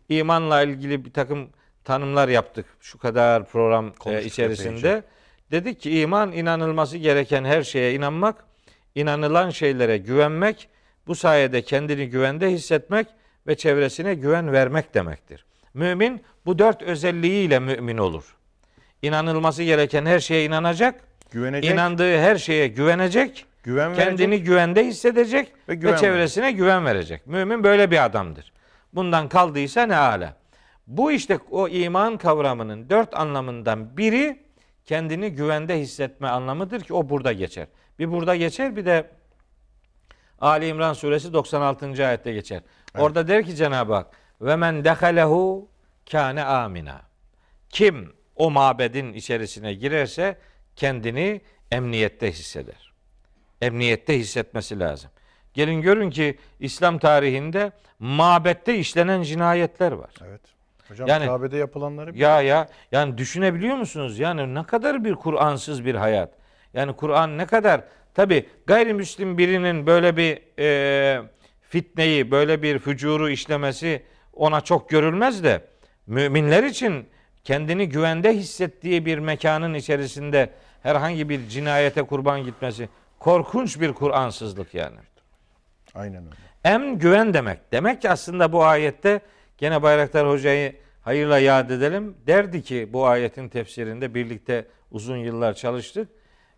İmanla ilgili bir takım tanımlar yaptık şu kadar program e, Konuştuk içerisinde. epeyce. Dedik ki iman inanılması gereken her şeye inanmak, inanılan şeylere güvenmek, bu sayede kendini güvende hissetmek ve çevresine güven vermek demektir. Mümin bu dört özelliğiyle mümin olur. İnanılması gereken her şeye inanacak, Güvenecek, inandığı her şeye güvenecek, güven kendini verecek. güvende hissedecek Ve ve, güven çevresine güven verecek. Mümin böyle bir adamdır. Bundan kaldıysa ne ala. Bu işte o iman kavramının dört anlamından biri kendini güvende hissetme anlamıdır ki o burada geçer. Bir burada geçer bir de Ali İmran suresi 96. ayette geçer. Orada der ki Cenab-ı Hak ve men dehalehu kâne amina. Kim o mabedin içerisine girerse kendini emniyette hisseder. Emniyette hissetmesi lazım. Gelin görün ki İslam tarihinde mabette işlenen cinayetler var. Evet. Hocam Yani- Kabe'de yapılanları Ya ya yani düşünebiliyor musunuz? Yani ne kadar bir Kur'ansız bir hayat. Yani Kur'an ne kadar tabi gayrimüslim birinin böyle bir e, fitneyi, böyle bir fücuru işlemesi ona çok görülmez de müminler için kendini güvende hissettiği bir mekanın içerisinde herhangi bir cinayete kurban gitmesi korkunç bir Kur'ansızlık yani. Aynen öyle. Em güven demek. Demek ki aslında bu ayette gene Bayraktar Hoca'yı hayırla yad edelim. Derdi ki bu ayetin tefsirinde birlikte uzun yıllar çalıştık.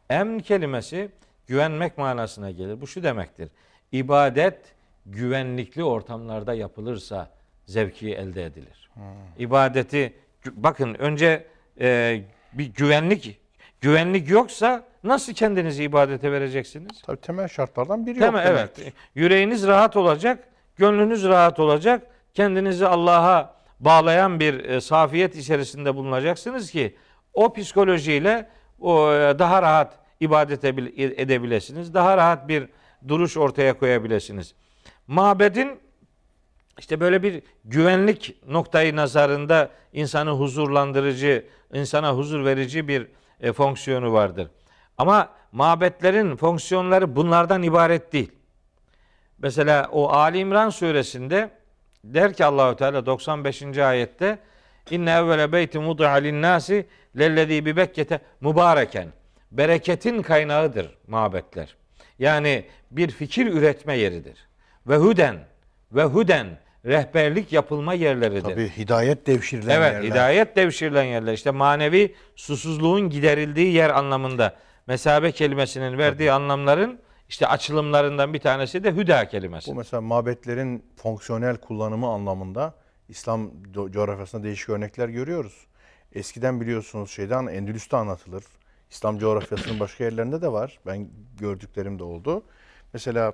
Emn kelimesi güvenmek manasına gelir. Bu şu demektir. İbadet güvenlikli ortamlarda yapılırsa zevki elde edilir. İbadeti gü- bakın önce e, bir güvenlik güvenlik yoksa nasıl kendinizi ibadete vereceksiniz? Tabii temel şartlardan biri Değil yok mi? Evet. demektir. Yüreğiniz rahat olacak, gönlünüz rahat olacak. Kendinizi Allah'a bağlayan bir e, safiyet içerisinde bulunacaksınız ki o psikolojiyle o e, daha rahat ibadet edebil- edebilesiniz. Daha rahat bir duruş ortaya koyabilirsiniz. Mabedin işte böyle bir güvenlik noktayı nazarında insanı huzurlandırıcı, insana huzur verici bir e, fonksiyonu vardır. Ama mabetlerin fonksiyonları bunlardan ibaret değil. Mesela o Ali İmran suresinde der ki Allahu Teala 95. ayette İnne evvele beyti mudi'a linnâsi lellezî bi Bekke'te mübareken. Bereketin kaynağıdır mabetler. Yani bir fikir üretme yeridir. Ve huden ve huden rehberlik yapılma yerleridir. Tabii hidayet devşirilen Evet, yerler. hidayet devşirilen yerler. İşte manevi susuzluğun giderildiği yer anlamında mesabe kelimesinin verdiği anlamların işte açılımlarından bir tanesi de hüda kelimesi. Bu mesela mabetlerin fonksiyonel kullanımı anlamında İslam co- coğrafyasında değişik örnekler görüyoruz. Eskiden biliyorsunuz şeyden Endülüs'te anlatılır. İslam coğrafyasının başka yerlerinde de var. Ben gördüklerim de oldu. Mesela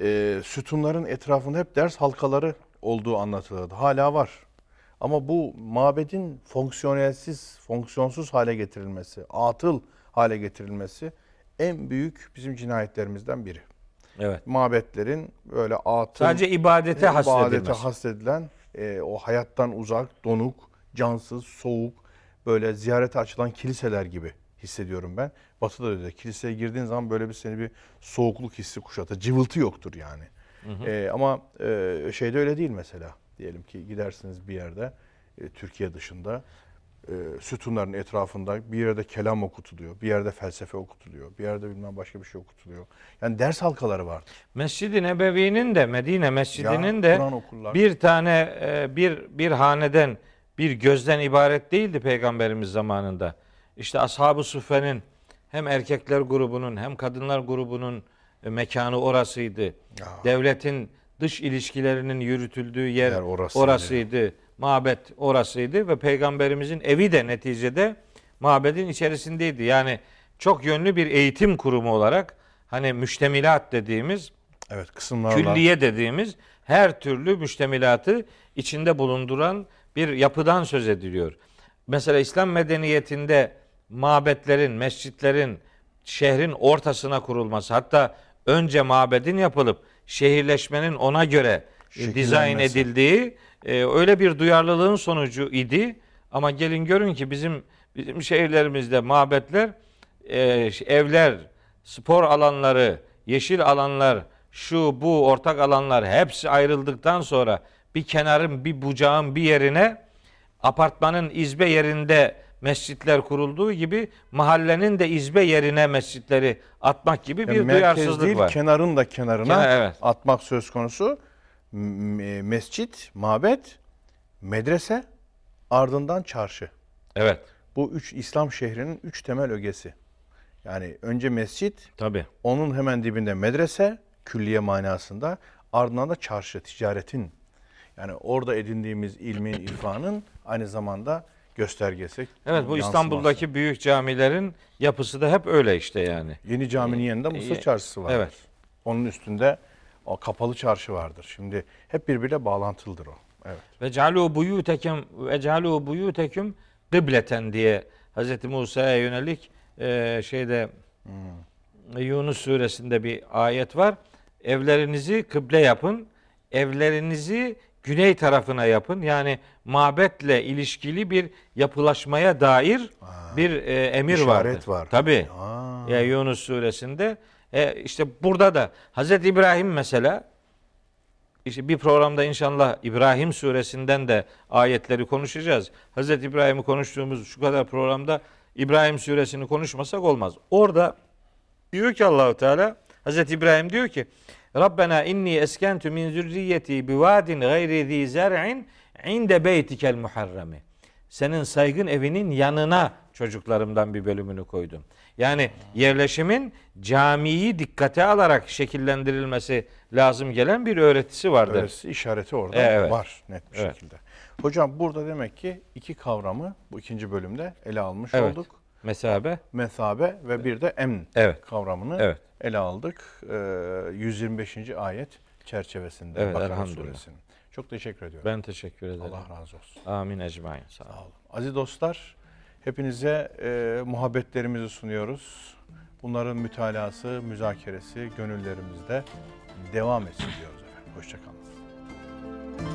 e, sütunların etrafında hep ders halkaları olduğu anlatılırdı. Hala var. Ama bu mabedin fonksiyonelsiz, fonksiyonsuz hale getirilmesi, atıl hale getirilmesi en büyük bizim cinayetlerimizden biri Evet. mabetlerin böyle atıl Sadece ibadete ibadete hasredilmesi. hasredilen e, o hayattan uzak, donuk, cansız, soğuk böyle ziyarete açılan kiliseler gibi hissediyorum ben. Batı'da da öyle. Kiliseye girdiğin zaman böyle bir seni bir soğukluk hissi kuşatır. Cıvıltı yoktur yani. E, ama e, şeyde öyle değil mesela. Diyelim ki gidersiniz bir yerde e, Türkiye dışında e, sütunların etrafında bir yerde kelam okutuluyor, bir yerde felsefe okutuluyor, bir yerde bilmem başka bir şey okutuluyor. Yani ders halkaları var. Mescid-i Nebevi'nin de Medine Mescidi'nin de Kur'an okurlar. bir tane e, bir bir haneden bir gözden ibaret değildi peygamberimiz zamanında. İşte ashab-ı suffenin hem erkekler grubunun hem kadınlar grubunun e, mekanı orasıydı. Ya. Devletin dış ilişkilerinin yürütüldüğü yer, Yer orasıydı. orasıydı. Mabet orasıydı ve peygamberimizin evi de neticede mabedin içerisindeydi. Yani çok yönlü bir eğitim kurumu olarak hani müştemilat dediğimiz Evet kısımlarla. külliye dediğimiz her türlü müştemilatı içinde bulunduran bir yapıdan söz ediliyor. Mesela İslam medeniyetinde mabetlerin, mescitlerin şehrin ortasına kurulması hatta önce mabedin yapılıp şehirleşmenin ona göre dizayn edildiği e, öyle bir duyarlılığın sonucu idi. Ama gelin görün ki bizim bizim şehirlerimizde mabetler, e, evler, spor alanları, yeşil alanlar, şu bu ortak alanlar hepsi ayrıldıktan sonra bir kenarın bir bucağın bir yerine apartmanın izbe yerinde mescitler kurulduğu gibi mahallenin de izbe yerine mescitleri atmak gibi bir Yani merkez duyarsızlık değil, var. kenarın da kenarına Kenar, evet. atmak söz konusu. Mescit, mabet, medrese, ardından çarşı. Evet. Bu üç İslam şehrinin üç temel ögesi. Yani önce mescit, Tabii. onun hemen dibinde medrese, külliye manasında, ardından da çarşı, ticaretin. Yani orada edindiğimiz ilmin, irfanın aynı zamanda göstergesi. Evet bu yansıması. İstanbul'daki büyük camilerin yapısı da hep öyle işte yani. Yeni caminin yanında Mısır e, çarşısı var. evet. Onun üstünde o kapalı çarşı vardır. Şimdi hep birbiriyle bağlantılıdır o. Evet. Ve calu buyutekum ve calu buyutekum kıbleten diye Hz. Musa'ya yönelik e, şeyde Yunus suresinde bir ayet var. Evlerinizi kıble yapın. Evlerinizi güney tarafına yapın. Yani mabetle ilişkili bir yapılaşmaya dair bir e, emir İşaret vardır. var. Tabii. Aa. Ya Yunus suresinde e, işte burada da Hazreti İbrahim mesela işte bir programda inşallah İbrahim suresinden de ayetleri konuşacağız. Hazreti İbrahim'i konuştuğumuz şu kadar programda İbrahim suresini konuşmasak olmaz. Orada diyor ki Allahu Teala Hazreti İbrahim diyor ki Rabbena inni eskentu min zürriyeti bivadin gayri zi zer'in inde beytikel muharremi. Senin saygın evinin yanına çocuklarımdan bir bölümünü koydum. Yani yerleşimin camiyi dikkate alarak şekillendirilmesi lazım gelen bir öğretisi vardır. Öylesi işareti orada Evet. var net bir Evet. şekilde. Hocam burada demek ki iki kavramı bu ikinci bölümde ele almış Evet. olduk. Mesabe. Mesabe ve bir de emn Evet. kavramını Evet. ele aldık. Ee, 125. ayet çerçevesinde Evet, Bakara suresinin. Çok teşekkür ediyorum. Ben teşekkür ederim. Allah razı olsun. Amin ecmain. Sağ. Sağ olun. Aziz dostlar, hepinize e, muhabbetlerimizi sunuyoruz. Bunların mütalası, müzakeresi gönüllerimizde devam etsin diyoruz efendim. Hoşçakalın.